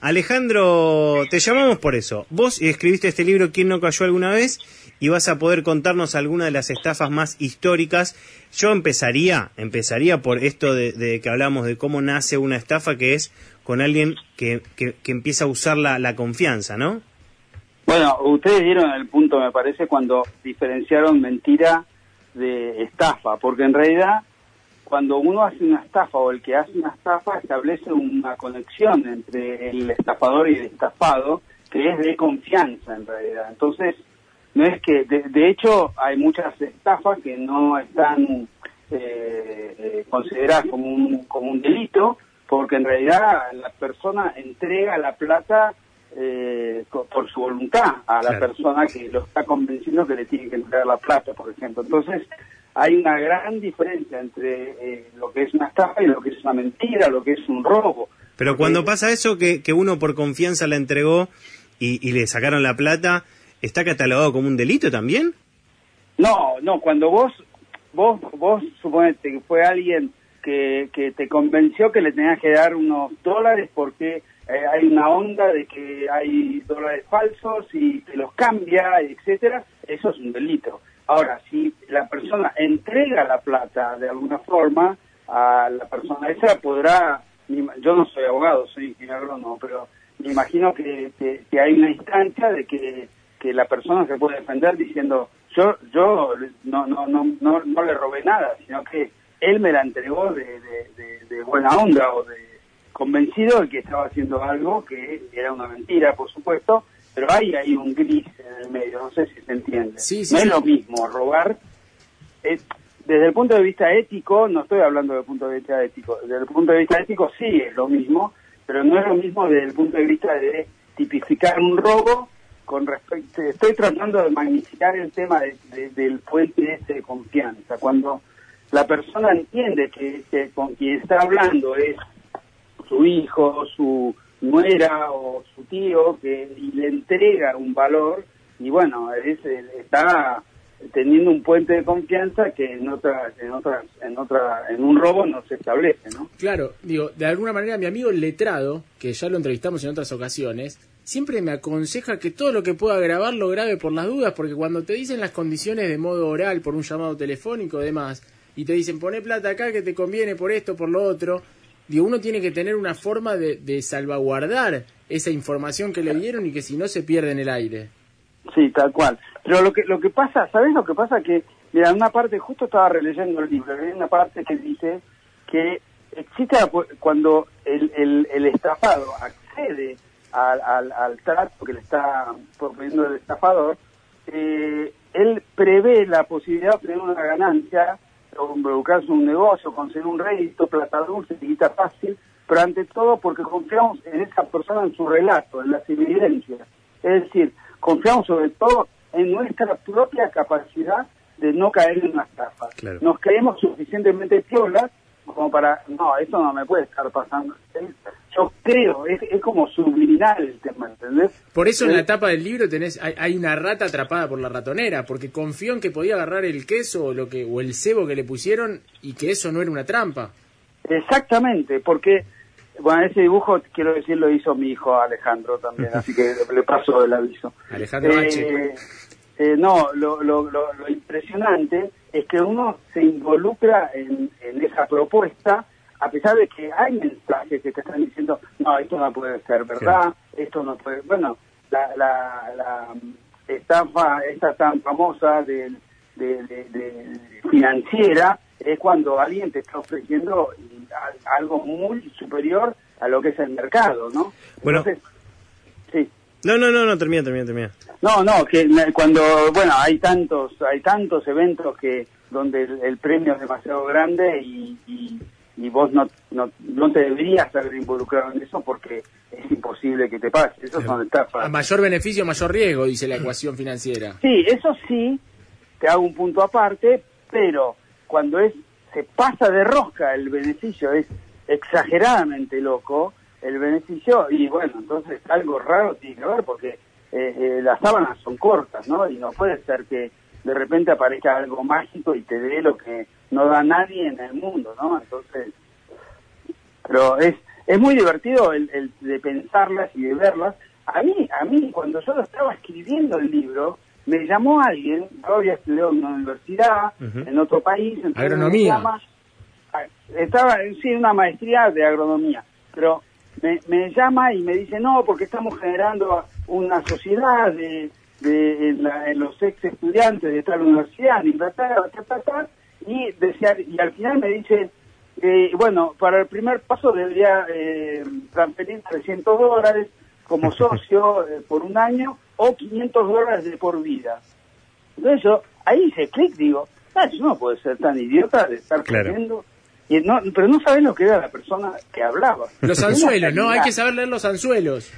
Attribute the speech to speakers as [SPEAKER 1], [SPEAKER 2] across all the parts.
[SPEAKER 1] Alejandro, te llamamos por eso. Vos escribiste este libro ¿Quién no cayó alguna vez? y vas a poder contarnos alguna de las estafas más históricas. Yo empezaría, empezaría por esto de, que hablamos de cómo nace una estafa, que es con alguien que, que, empieza a usar la, la confianza, ¿no?
[SPEAKER 2] Bueno, ustedes dieron el punto, me parece, cuando diferenciaron mentira de estafa, porque en realidad cuando uno hace una estafa o el que hace una estafa establece una conexión entre el estafador y el estafado que es de confianza en realidad. Entonces, no es que, de, hecho, hay muchas estafas que no están eh, eh, consideradas como un, como un delito, porque en realidad la persona entrega la plata eh, por su voluntad a la persona que lo está convenciendo que le tiene que entregar la plata, por ejemplo. Entonces, hay una gran diferencia entre eh, lo que es una estafa y lo que es una mentira, lo que es un robo.
[SPEAKER 1] Pero cuando pasa eso, que, que uno por confianza la entregó y, y le sacaron la plata, ¿está catalogado como un delito también?
[SPEAKER 2] No, no, cuando vos, vos, vos suponete que fue alguien que, que te convenció que le tenías que dar unos dólares porque eh, hay una onda de que hay dólares falsos y te los cambia, etcétera, eso es un delito. Ahora, si la persona entrega la plata de alguna forma a la persona esa, podrá, yo no soy abogado, soy ingeniero no, pero me imagino que, que, hay una instancia de que, que la persona se puede defender diciendo, yo yo no, no, no, no, no le robé nada, sino que él me la entregó de, de, de buena onda o de convencido de que estaba haciendo algo que era una mentira, por supuesto, pero hay ahí un gris en el medio, no sé si se entiende. no es lo mismo robar. desde el punto de vista ético, no estoy hablando desde el punto de vista ético, desde el punto de vista ético sí es lo mismo, pero no es lo mismo desde el punto de vista de tipificar un robo con respecto, estoy tratando de magnificar el tema del puente este de confianza, cuando la persona entiende que, que con quien está hablando es su hijo, su nuera o su tío que y le entrega un valor y bueno es, está teniendo un puente de confianza que en otra en otra en otra en un robo no se establece no
[SPEAKER 3] claro digo de alguna manera mi amigo letrado que ya lo entrevistamos en otras ocasiones siempre me aconseja que todo lo que pueda grabar lo grabe por las dudas porque cuando te dicen las condiciones de modo oral por un llamado telefónico demás y te dicen pone plata acá que te conviene por esto por lo otro digo, uno tiene que tener una forma de, salvaguardar esa información que le dieron y que si no se pierde en el aire.
[SPEAKER 2] Sí, tal cual. Pero lo que lo que pasa, ¿sabes lo que pasa? Que, mira, una parte, justo estaba releyendo el libro, hay una parte que dice que existe cuando el, el, el estafado accede al, al, al, trato que le está proponiendo el estafador, eh, él prevé la posibilidad de obtener una ganancia o en un negocio, conseguir un rédito, plata dulce, quita fácil, pero ante todo porque confiamos en esa persona, en su relato, en las evidencias. Es decir, confiamos sobre todo en nuestra propia capacidad de no caer en una estafa. Nos creemos suficientemente piolas como para, no, eso no me puede estar pasando. Yo creo, es, como subliminal el tema, ¿entendés?
[SPEAKER 3] Por eso en la tapa del libro tenés, hay, una rata atrapada por la ratonera, porque confió en que podía agarrar el queso o, lo que, o el cebo que le pusieron y que eso no era una trampa.
[SPEAKER 2] Exactamente, porque, bueno, ese dibujo, quiero decir, lo hizo mi hijo Alejandro también, así que le paso el aviso.
[SPEAKER 3] Alejandro eh,
[SPEAKER 2] eh, no, lo, lo, lo, impresionante es que uno se involucra en, esa propuesta a pesar de que hay mensajes que te están diciendo, no, esto no puede ser verdad, esto no puede... Bueno, la, la, la estafa, esta tan famosa de, de, financiera es cuando alguien te está ofreciendo algo muy superior a lo que es el mercado, ¿no?
[SPEAKER 1] Bueno, sí. No, no, no, no, termina, termina, termina.
[SPEAKER 2] No, no, que cuando, bueno, hay tantos, hay tantos eventos que donde el, premio es demasiado grande y, y, vos no, no, no te deberías haber involucrado en eso porque es imposible que te pase. Eso son estafas.
[SPEAKER 3] A mayor beneficio, mayor riesgo, dice la ecuación financiera.
[SPEAKER 2] Sí, eso sí, te hago un punto aparte, pero cuando es se pasa de rosca el beneficio, es exageradamente loco, el beneficio y bueno, entonces algo raro tiene que ver porque eh, eh, las sábanas son cortas, ¿no? Y no puede ser que de repente aparezca algo mágico y te dé lo que no da nadie en el mundo, ¿no? Entonces, pero es es muy divertido el, el de pensarlas y de verlas. A mí, a mí, cuando yo lo estaba escribiendo el libro, me llamó alguien, yo había estudiado en una universidad, en otro país, entonces
[SPEAKER 3] Agronomía.
[SPEAKER 2] me llama- Ah, estaba sí, en una maestría de agronomía, pero me, me llama y me dice, no, porque estamos generando una sociedad de, de en, la- en los ex estudiantes de tal universidad, Inglaterra, y, decía, y al final me dice, eh, bueno, para el primer paso debería eh, transferir 300 dólares como socio eh, por un año o 500 dólares de por vida. Entonces yo ahí hice clic, digo, ah, yo no puedo ser tan idiota de estar
[SPEAKER 1] Claro.
[SPEAKER 2] creyendo. Y no, pero no sabés lo que era la persona que hablaba.
[SPEAKER 3] Los anzuelos, ¿no? Hay que saber leer los anzuelos.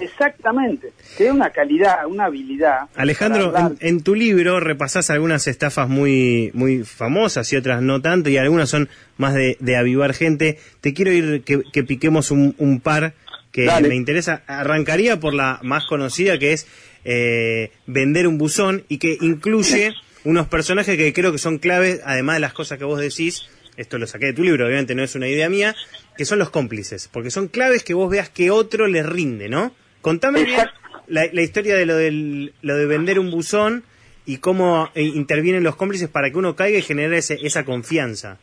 [SPEAKER 2] Exactamente. Tiene una calidad, una habilidad.
[SPEAKER 1] Alejandro, en, tu libro repasás algunas estafas muy muy famosas y otras no tanto, y algunas son más de, de avivar gente. Te quiero ir que, que piquemos un, un par que
[SPEAKER 2] Dale.
[SPEAKER 1] me interesa. Arrancaría por la más conocida, que es eh, vender un buzón, y que incluye unos personajes que creo que son claves, además de las cosas que vos decís. Esto lo saqué de tu libro, obviamente no es una idea mía, que son los cómplices, porque son claves que vos veas que otro les rinde, ¿no? Contame bien la, la historia de lo, del, lo de vender un buzón y cómo eh, intervienen los cómplices para que uno caiga y genere ese- esa confianza.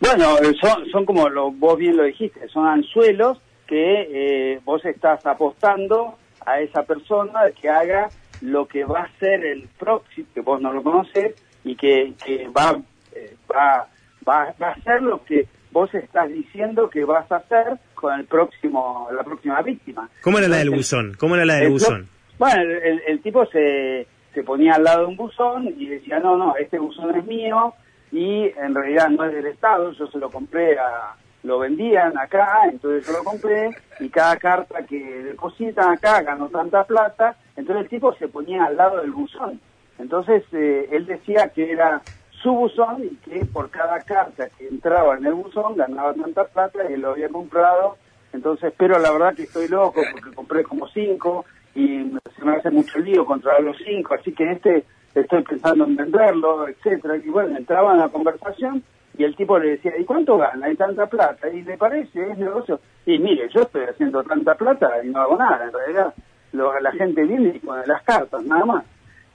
[SPEAKER 2] Bueno, eh, son, son como lo, vos bien lo dijiste, son anzuelos que eh, vos estás apostando a esa persona que haga lo que va a ser el próximo, que vos no lo conoces, y que, que va, eh, va, va, va a hacer lo que vos estás diciendo que vas a hacer con el próximo, la próxima víctima.
[SPEAKER 1] ¿Cómo era la del buzón? ¿Cómo era la del
[SPEAKER 2] el-
[SPEAKER 1] buzón?
[SPEAKER 2] Bueno, el, el- el tipo se, se ponía al lado de un buzón y decía, no, no, este buzón es mío y en realidad no es del Estado, yo se lo compré a... Lo vendían acá, entonces yo lo compré y cada carta que depositan acá ganó tanta plata, entonces el tipo se ponía al lado del buzón. Entonces eh, él decía que era su buzón y que por cada carta que entraba en el buzón ganaba tanta plata y lo había comprado. Entonces, pero la verdad que estoy loco porque compré como cinco y se me hace mucho lío controlar los cinco, así que este estoy pensando en venderlo, etcétera. Y bueno, entraba en la conversación y el tipo le decía, ¿y cuánto gana? Hay tanta plata. ¿Y le parece? ¿Es negocio? Y mire, yo estoy haciendo tanta plata y no hago nada. En realidad, lo- la gente viene y pone las cartas, nada más.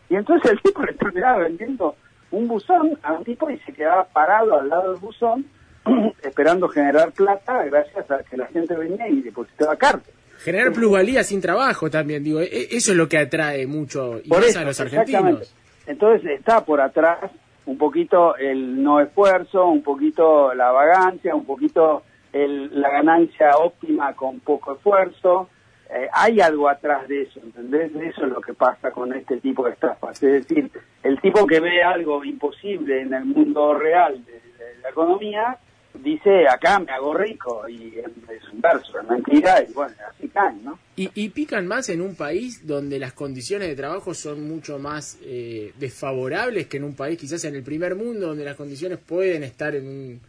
[SPEAKER 2] Y entonces el tipo le terminaba vendiendo un buzón a un tipo y se quedaba parado al lado del buzón esperando generar plata gracias a que la gente venía y depositaba cartas.
[SPEAKER 3] Generar plusvalía sin trabajo también, digo, e- eso es lo que atrae mucho y más
[SPEAKER 2] eso,
[SPEAKER 3] a los argentinos.
[SPEAKER 2] Entonces está por atrás un poquito el no esfuerzo, un poquito la vagancia, un poquito el- la ganancia óptima con poco esfuerzo. Eh, hay algo atrás de eso, ¿entendés? Eso es lo que pasa con este tipo de estafas. Es decir, el tipo que ve algo imposible en el mundo real de, de la economía, dice, acá me hago rico, y es un verso, es mentira, y bueno, así caen, ¿no?
[SPEAKER 3] Y, y pican más en un país donde las condiciones de trabajo son mucho más eh, desfavorables que en un país quizás en el primer mundo donde las condiciones pueden estar en un,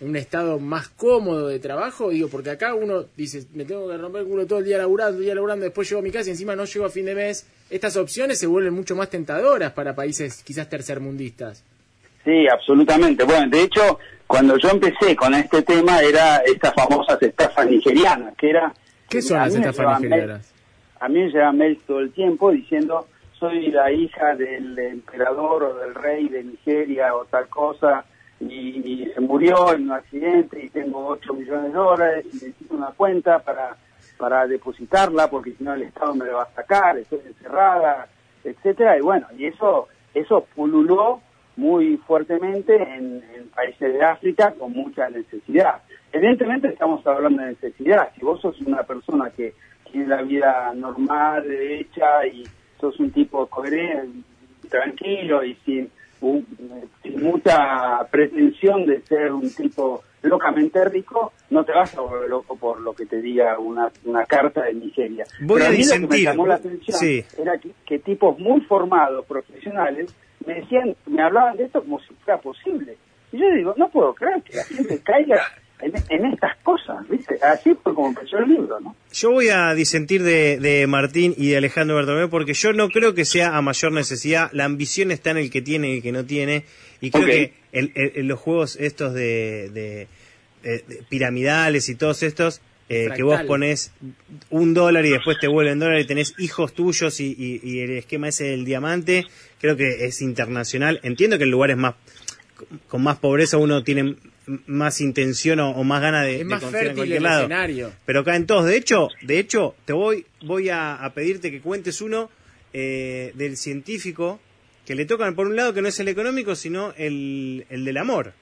[SPEAKER 3] un estado más cómodo de trabajo. Digo, porque acá uno dice, me tengo que romper el culo todo el día laburando, todo el día laburando, después llego a mi casa y encima no llego a fin de mes. Estas opciones se vuelven mucho más tentadoras para países quizás tercermundistas.
[SPEAKER 2] Sí, absolutamente. Bueno, de hecho, cuando yo empecé con este tema era estas famosas estafas nigerianas, que era...
[SPEAKER 3] ¿Qué son las estafas nigerianas?
[SPEAKER 2] A mí me llegan mails todo el tiempo diciendo soy la hija del emperador o del rey de Nigeria o tal cosa y, se murió en un accidente y tengo 8 millones de dólares y necesito una cuenta para, para depositarla porque si no el Estado me la va a sacar, estoy encerrada, etcétera Y bueno, y eso, eso pululó muy fuertemente en, en países de África con mucha necesidad. Evidentemente estamos hablando de necesidad. Si vos sos una persona que tiene la vida normal, derecha y sos un tipo coherente, tranquilo y sin, un- sin mucha pretensión de ser un tipo locamente rico, no te vas a volver loco por lo que te diga una, una carta de Nigeria.
[SPEAKER 1] Voy
[SPEAKER 2] Pero
[SPEAKER 1] a
[SPEAKER 2] mí lo que me llamó la atención
[SPEAKER 1] Sí.
[SPEAKER 2] era que, que tipos muy formados, profesionales, me decían, me hablaban de esto como si fuera posible. Y yo digo, no puedo creer que la gente caiga en, en estas cosas, ¿viste? Así fue como empezó el libro, ¿no?
[SPEAKER 1] Yo voy a disentir de, de Martín y de Alejandro Bartolomé porque yo no creo que sea a mayor necesidad. La ambición está en el que tiene y el que no tiene. Y creo que el- el- el- los juegos estos de, de- de piramidales y todos estos eh, que vos pones un dólar y después te vuelven dólar y tenés hijos tuyos y, y, el esquema ese del diamante, creo que es internacional. Entiendo que en lugares más con más pobreza uno tiene más intención o, más ganas de,
[SPEAKER 3] es
[SPEAKER 1] confiar
[SPEAKER 3] en cualquier lado. Escenario.
[SPEAKER 1] Pero caen todos. De hecho, de hecho, te voy, voy a, pedirte que cuentes uno eh, del científico que le tocan por un lado que no es el económico, sino el, el del amor.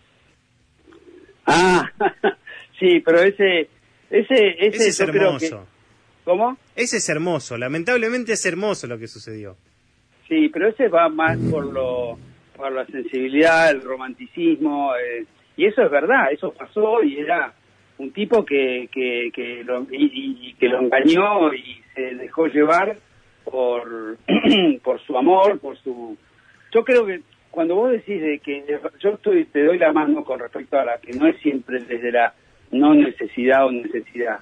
[SPEAKER 2] Ah, sí, pero ese ese, ese,
[SPEAKER 1] es hermoso.
[SPEAKER 2] ¿Cómo?
[SPEAKER 1] Ese es hermoso, lamentablemente es hermoso lo que sucedió.
[SPEAKER 2] Sí, pero ese va más por lo por la sensibilidad, el romanticismo, eh, y eso es verdad, eso pasó y era un tipo que, que, que, lo, y, que lo engañó y se dejó llevar por, por su amor, por su... Yo creo que cuando vos decís de que yo estoy, te doy la mano con respecto a la que no es siempre desde la no necesidad o necesidad.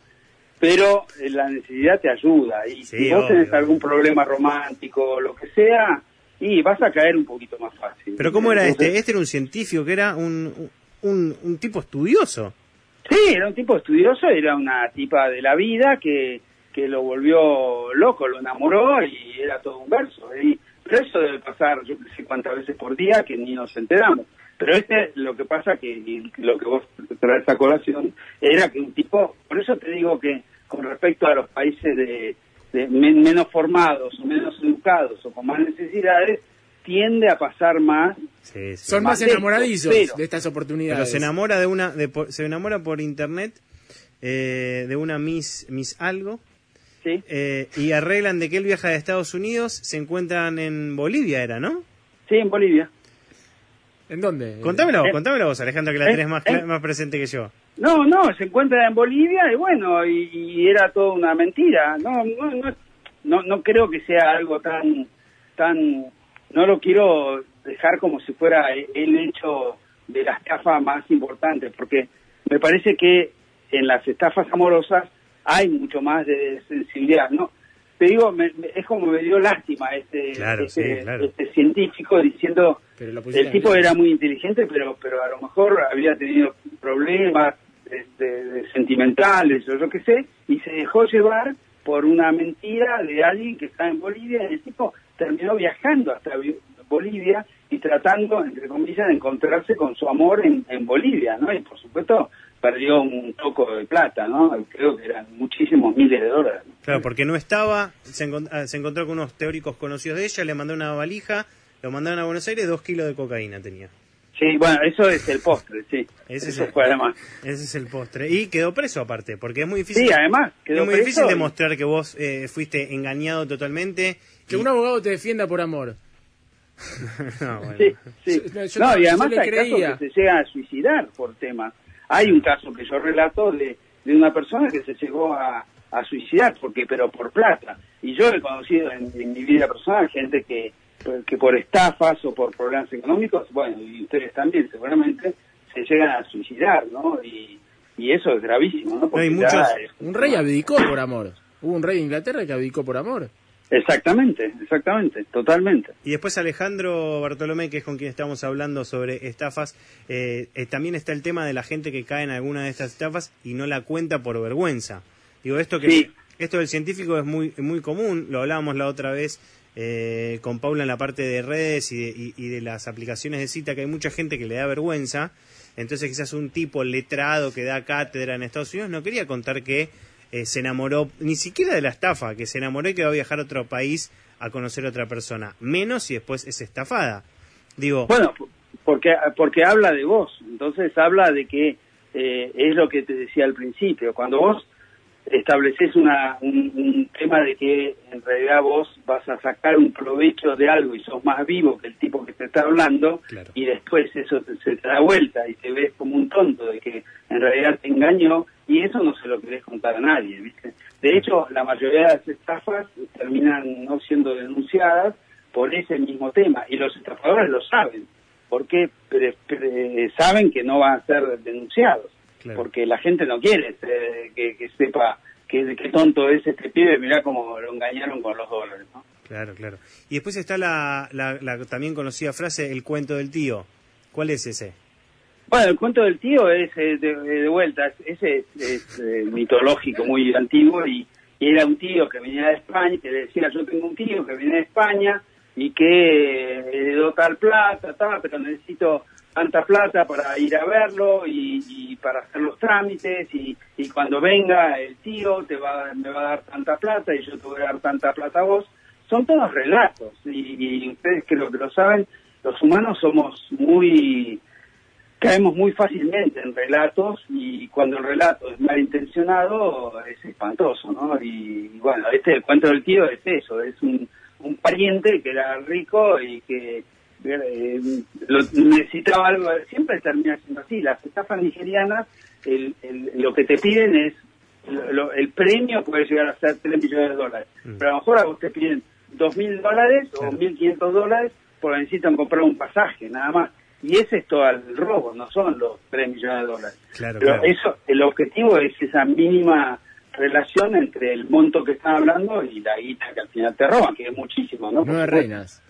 [SPEAKER 2] Pero eh, la necesidad te ayuda y si vos tenés algún problema romántico o lo que sea, y vas a caer un poquito más fácil.
[SPEAKER 1] Pero ¿cómo era este? Este era un científico que era un, un, un tipo estudioso.
[SPEAKER 2] Sí, era un tipo estudioso, era una tipa de la vida que, que lo volvió loco, lo enamoró y era todo un verso. Y, pero eso debe pasar, yo no sé cuántas veces por día que ni nos enteramos. Pero este, lo que pasa que, lo que vos traes a colación, era que un tipo, por eso te digo que con respecto a los países de, menos formados o menos educados o con más necesidades, tiende a pasar más.
[SPEAKER 3] Son más, enamoradizos de estas oportunidades.
[SPEAKER 1] Pero se enamora de una, se enamora por internet eh, de una Miss, Miss algo.
[SPEAKER 2] Sí.
[SPEAKER 1] Eh, y arreglan de que él viaja de Estados Unidos, se encuentran en Bolivia, era, ¿no?
[SPEAKER 2] Sí, en Bolivia.
[SPEAKER 3] ¿En dónde?
[SPEAKER 1] Contámelo, eh, contámelo vos, Alejandro, que la eh, tenés más, eh. más presente que yo.
[SPEAKER 2] No, no, se encuentra en Bolivia y bueno, y, era toda una mentira. No, no, no, no, creo que sea algo tan, tan, no lo quiero dejar como si fuera el hecho de la estafa más importante, porque me parece que en las estafas amorosas hay mucho más de sensibilidad, ¿no? te digo, es como me dio lástima este, este, este, científico diciendo, el tipo era muy inteligente, pero pero a lo mejor había tenido problemas este, sentimentales o yo qué sé, y se dejó llevar por una mentira de alguien que está en Bolivia, y el tipo terminó viajando hasta Bolivia y tratando, entre comillas, de encontrarse con su amor en, en Bolivia, ¿no? Y por supuesto perdió un poco de plata, ¿no? Creo que eran muchísimos miles de dólares.
[SPEAKER 1] Claro, porque no estaba, se, ah, se, encontró con unos teóricos conocidos de ella, le mandó una valija, lo mandaron a Buenos Aires, dos kilos de cocaína tenía.
[SPEAKER 2] Sí, bueno, eso es el postre, sí.
[SPEAKER 1] Ese es el, fue además. Ese es el postre. Y quedó preso aparte, porque es muy difícil.
[SPEAKER 2] Sí, además.
[SPEAKER 1] es muy difícil demostrar que vos eh, fuiste engañado totalmente.
[SPEAKER 3] Que un abogado te defienda por amor.
[SPEAKER 2] no, bueno. Sí, sí. no, y además hay casos que se llegan a suicidar por temas hay un caso que yo relato de, de una persona que se llegó a, a, suicidar, porque pero por plata. Y yo he conocido en, mi vida personal gente que, que por estafas o por problemas económicos, bueno, y ustedes también seguramente, se llegan a suicidar, ¿no? Y, y eso es gravísimo, ¿no?
[SPEAKER 3] Porque hay muchos... Un rey abdicó por amor. Hubo un rey de Inglaterra que abdicó por amor.
[SPEAKER 2] Exactamente, exactamente, totalmente.
[SPEAKER 1] Y después Alejandro Bartolomé, que es con quien estamos hablando sobre estafas, eh, eh, también está el tema de la gente que cae en alguna de estas estafas y no la cuenta por vergüenza. Digo, esto que esto del científico es muy muy común, lo hablábamos la otra vez eh, con Paula en la parte de redes y de, y de las aplicaciones de cita, que hay mucha gente que le da vergüenza, entonces quizás un tipo letrado que da cátedra en Estados Unidos no quería contar que eh, se enamoró, ni siquiera de la estafa, que se enamoró y que va a viajar a otro país a conocer a otra persona, menos si después es estafada. Digo,
[SPEAKER 2] bueno, porque porque habla de vos, entonces habla de que eh, es lo que te decía al principio, cuando vos estableces una, un, tema de que en realidad vos vas a sacar un provecho de algo y sos más vivo que el tipo que te está hablando y después eso se te da vuelta y te ves como un tonto de que en realidad te engañó y eso no se lo querés contar a nadie, ¿viste? De hecho, la mayoría de las estafas terminan no siendo denunciadas por ese mismo tema y los estafadores lo saben porque saben que no van a ser denunciados porque la gente no quiere eh, que, sepa que, qué tonto es este pibe, mirá cómo lo engañaron con los dólares, ¿no?
[SPEAKER 1] Claro, claro. Y después está la, la, también conocida frase, el cuento del tío. ¿Cuál es ese?
[SPEAKER 2] Bueno, el cuento del tío es eh, de, de vuelta, es- ese es, es, eh, mitológico, muy antiguo, y, y era un tío que venía de España, que decía, yo tengo un tío que viene de España y que heredó tal plata, tal, pero necesito tanta plata para ir a verlo y, para hacer los trámites y, cuando venga el tío te va, me va a dar tanta plata y yo te voy a dar tanta plata a vos. Son todos relatos y, ustedes creo que lo saben, los humanos somos muy caemos muy fácilmente en relatos y cuando el relato es malintencionado es espantoso, ¿no? Y, bueno, este cuento del tío es eso, es un, un pariente que era rico y que eh, lo, necesitaba algo, siempre termina siendo así, las estafas nigerianas, el, el- lo que te piden es, lo- el premio puede llegar a ser 3 millones de dólares,
[SPEAKER 1] Mm.
[SPEAKER 2] pero a lo mejor a vos te piden 2 mil dólares
[SPEAKER 1] Claro.
[SPEAKER 2] o 1.500 dólares porque necesitan comprar un pasaje, nada más. Y ese es todo el robo, no son los 3 millones de dólares.
[SPEAKER 1] Claro,
[SPEAKER 2] Pero
[SPEAKER 1] claro.
[SPEAKER 2] eso, el objetivo es esa mínima relación entre el monto que están hablando y la guita que al final te roban, que es muchísimo, ¿no?
[SPEAKER 3] Nueve reinas.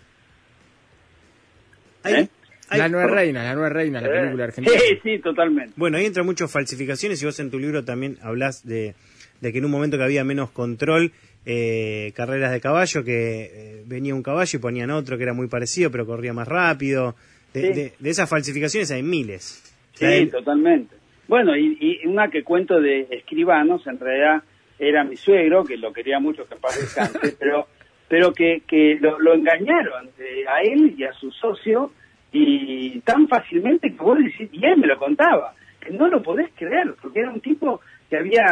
[SPEAKER 1] Hay-
[SPEAKER 2] ¿Eh?
[SPEAKER 1] hay-
[SPEAKER 3] La nueve reinas, la nueve reinas, la
[SPEAKER 2] Eh,
[SPEAKER 3] película argentina.
[SPEAKER 2] Sí, sí, totalmente.
[SPEAKER 1] Bueno, ahí entran muchas falsificaciones y vos en tu libro también hablas de, de que en un momento que había menos control, eh, carreras de caballo, que eh, venía un caballo y ponían otro que era muy parecido pero corría más rápido. De,
[SPEAKER 2] Sí.
[SPEAKER 1] de- de esas falsificaciones hay miles.
[SPEAKER 2] Sí,
[SPEAKER 1] de-
[SPEAKER 2] totalmente. Bueno, y, y una que cuento de escribanos, en realidad era mi suegro, que lo quería mucho, que en paz descanse, pero, pero que, que lo, engañaron eh, a él y a su socio, y tan fácilmente que vos decís, y él me lo contaba, que no lo podés creer, porque era un tipo que había,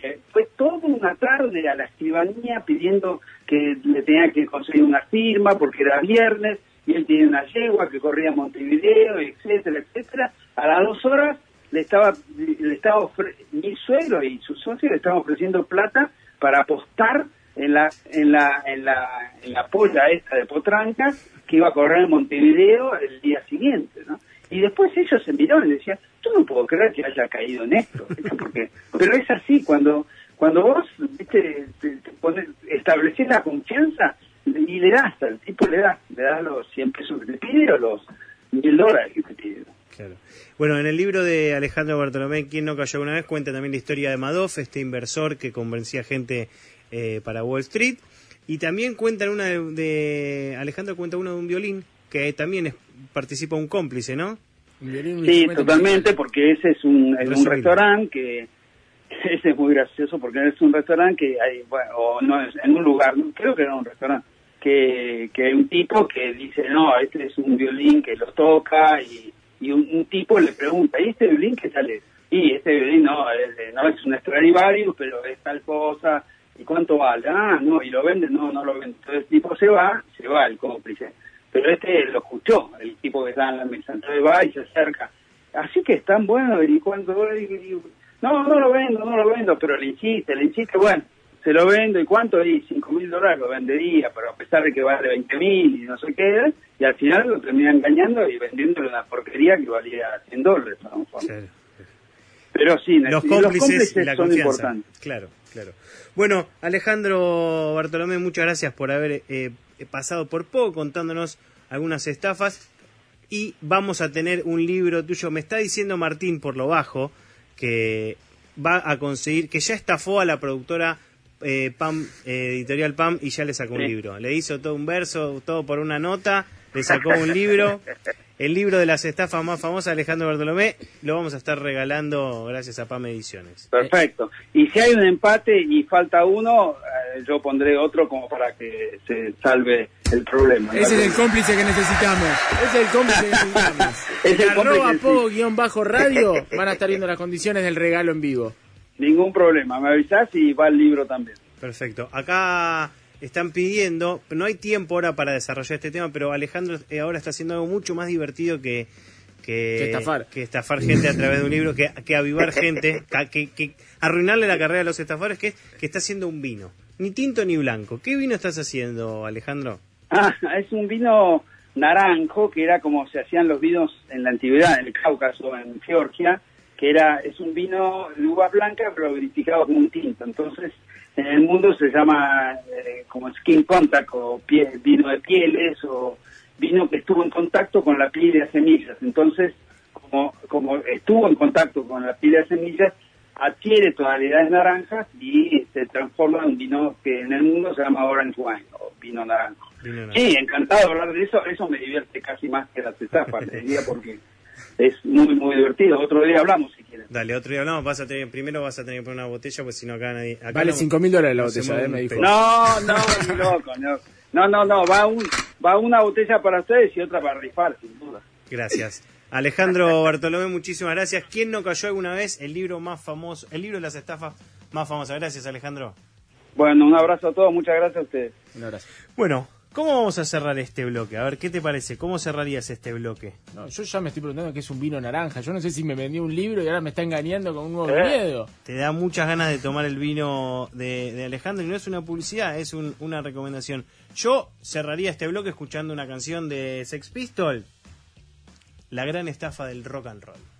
[SPEAKER 2] que fue toda una tarde a la escribanía pidiendo que le tenía que conseguir una firma porque era viernes, y él tenía una yegua que corría a Montevideo, etcétera, etcétera. A las dos horas le estaba, le estaba ofre- mi suegro y su socio le estaban ofreciendo plata para apostar en la, en la, en la, en la polla esta de Potranca que iba a correr en Montevideo el día siguiente, ¿no? Y después ellos se miraron y decían, yo no puedo creer que haya caído en esto, porque, pero es así, cuando, cuando vos, viste, te, pones, estableces la confianza y le das, al tipo le das, le das los 100 pesos que pide o los mil dólares que te pide.
[SPEAKER 1] Claro. Bueno, en el libro de Alejandro Bartolomé, ¿Quién no cayó alguna vez? Cuenta también la historia de Madoff, este inversor que convencía gente eh, para Wall Street. Y también cuentan una de, de- Alejandro cuenta una de un violín, que también es- participa un cómplice, ¿no?
[SPEAKER 3] Un violín, un
[SPEAKER 2] Sí, totalmente,
[SPEAKER 3] musical.
[SPEAKER 2] porque ese es un, es un restaurante que ese es muy gracioso porque es un restaurante que hay, bueno, o no es en un lugar, no, creo que era un restaurante, que, que hay un tipo que dice, no, este es un violín que lo toca y, y un, un tipo le pregunta, ¿y este violín qué tal es? Y este violín no, es, no es un Stradivarius, pero es tal cosa, ¿y cuánto vale? Ah, no, y lo vende, no, no lo vende. Entonces el tipo se va, se va el cómplice. Pero este lo escuchó, el tipo que está en la mesa, entonces va y se acerca. Así que es tan bueno, y cuánto vale, y no, no lo vendo, no lo vendo, pero le insiste, le insiste, bueno, se lo vendo, ¿y cuánto? Y cinco mil dólares lo vendería, pero a pesar de que vale 20 mil y no sé qué, y al final lo termina engañando y vendiéndole una porquería que valía 100 dólares. mejor.
[SPEAKER 1] Claro.
[SPEAKER 2] Pero sí,
[SPEAKER 1] Los cómplices, y la
[SPEAKER 2] son
[SPEAKER 1] confianza.
[SPEAKER 2] importantes.
[SPEAKER 1] Claro, claro. Bueno, Alejandro Bartolomé, muchas gracias por haber eh, pasado por poco contándonos algunas estafas. Y vamos a tener un libro tuyo. Me está diciendo Martín por lo bajo que va a conseguir, que ya estafó a la productora eh, PAM, eh, editorial PAM, y ya le sacó un
[SPEAKER 2] Sí.
[SPEAKER 1] libro. Le hizo todo un verso, todo por una nota, le sacó un libro. El libro de las estafas más famosas, Alejandro Bartolomé, lo vamos a estar regalando gracias a PAM Ediciones.
[SPEAKER 2] Perfecto. Y si hay un empate y falta uno, eh, yo pondré otro como para que se salve el problema.
[SPEAKER 3] Ese es el cómplice que necesitamos. Ese es el cómplice que necesitamos.
[SPEAKER 2] Es el
[SPEAKER 3] arroba guion bajo radio van a estar viendo las condiciones del regalo en vivo.
[SPEAKER 2] Ningún problema. Me avisás y va el libro también.
[SPEAKER 1] Perfecto. Acá están pidiendo, no hay tiempo ahora para desarrollar este tema, pero Alejandro eh, ahora está haciendo algo mucho más divertido que, que,
[SPEAKER 3] Que estafar.
[SPEAKER 1] que estafar gente a través de un libro, que, que avivar gente, que, que- que arruinarle la carrera a los estafadores, que es que está haciendo un vino. Ni tinto ni blanco. ¿Qué vino estás haciendo, Alejandro?
[SPEAKER 2] Ah, es un vino naranjo que era como se hacían los vinos en la antigüedad, en el Cáucaso, en Georgia, que era es un vino de uva blanca pero verificado como un tinto. Entonces, en el mundo se llama eh, como skin contact o pie- vino de pieles o vino que estuvo en contacto con la piel las semillas. Entonces, como como, estuvo en contacto con la pila de semillas, adquiere tonalidades naranjas y se transforma en un vino que en el mundo se llama orange wine o vino naranjo. Sí, encantado de hablar de eso, eso me divierte casi más que las estafas, te diría, porque es muy, muy divertido. Otro día hablamos, si quieres.
[SPEAKER 1] Dale, otro día hablamos. Vas a tener, primero vas a tener que poner una botella, pues si no acá nadie...
[SPEAKER 3] vale
[SPEAKER 1] no,
[SPEAKER 3] 5 mil dólares la botella, eh, me dijo.
[SPEAKER 2] No, no, ni loco, no. No, no, no, va, un, va una botella para ustedes y otra para rifar, sin duda.
[SPEAKER 1] Gracias. Alejandro Bartolomé, muchísimas gracias. ¿Quién no cayó alguna vez? El libro más famoso, el libro de las estafas más famosas. Gracias, Alejandro.
[SPEAKER 2] Bueno, un abrazo a todos, muchas gracias a ustedes.
[SPEAKER 3] Un abrazo.
[SPEAKER 1] Bueno, ¿Cómo vamos a cerrar este bloque? A ver, ¿qué te parece? ¿Cómo cerrarías este bloque?
[SPEAKER 3] No, yo ya me estoy preguntando qué es un vino naranja. Yo no sé si me vendió un libro y ahora me está engañando con un nuevo miedo.
[SPEAKER 1] Te da muchas ganas de tomar el vino de, Alejandro y no es una publicidad, es una recomendación. Yo cerraría este bloque escuchando una canción de Sex Pistol, La gran estafa del rock and roll.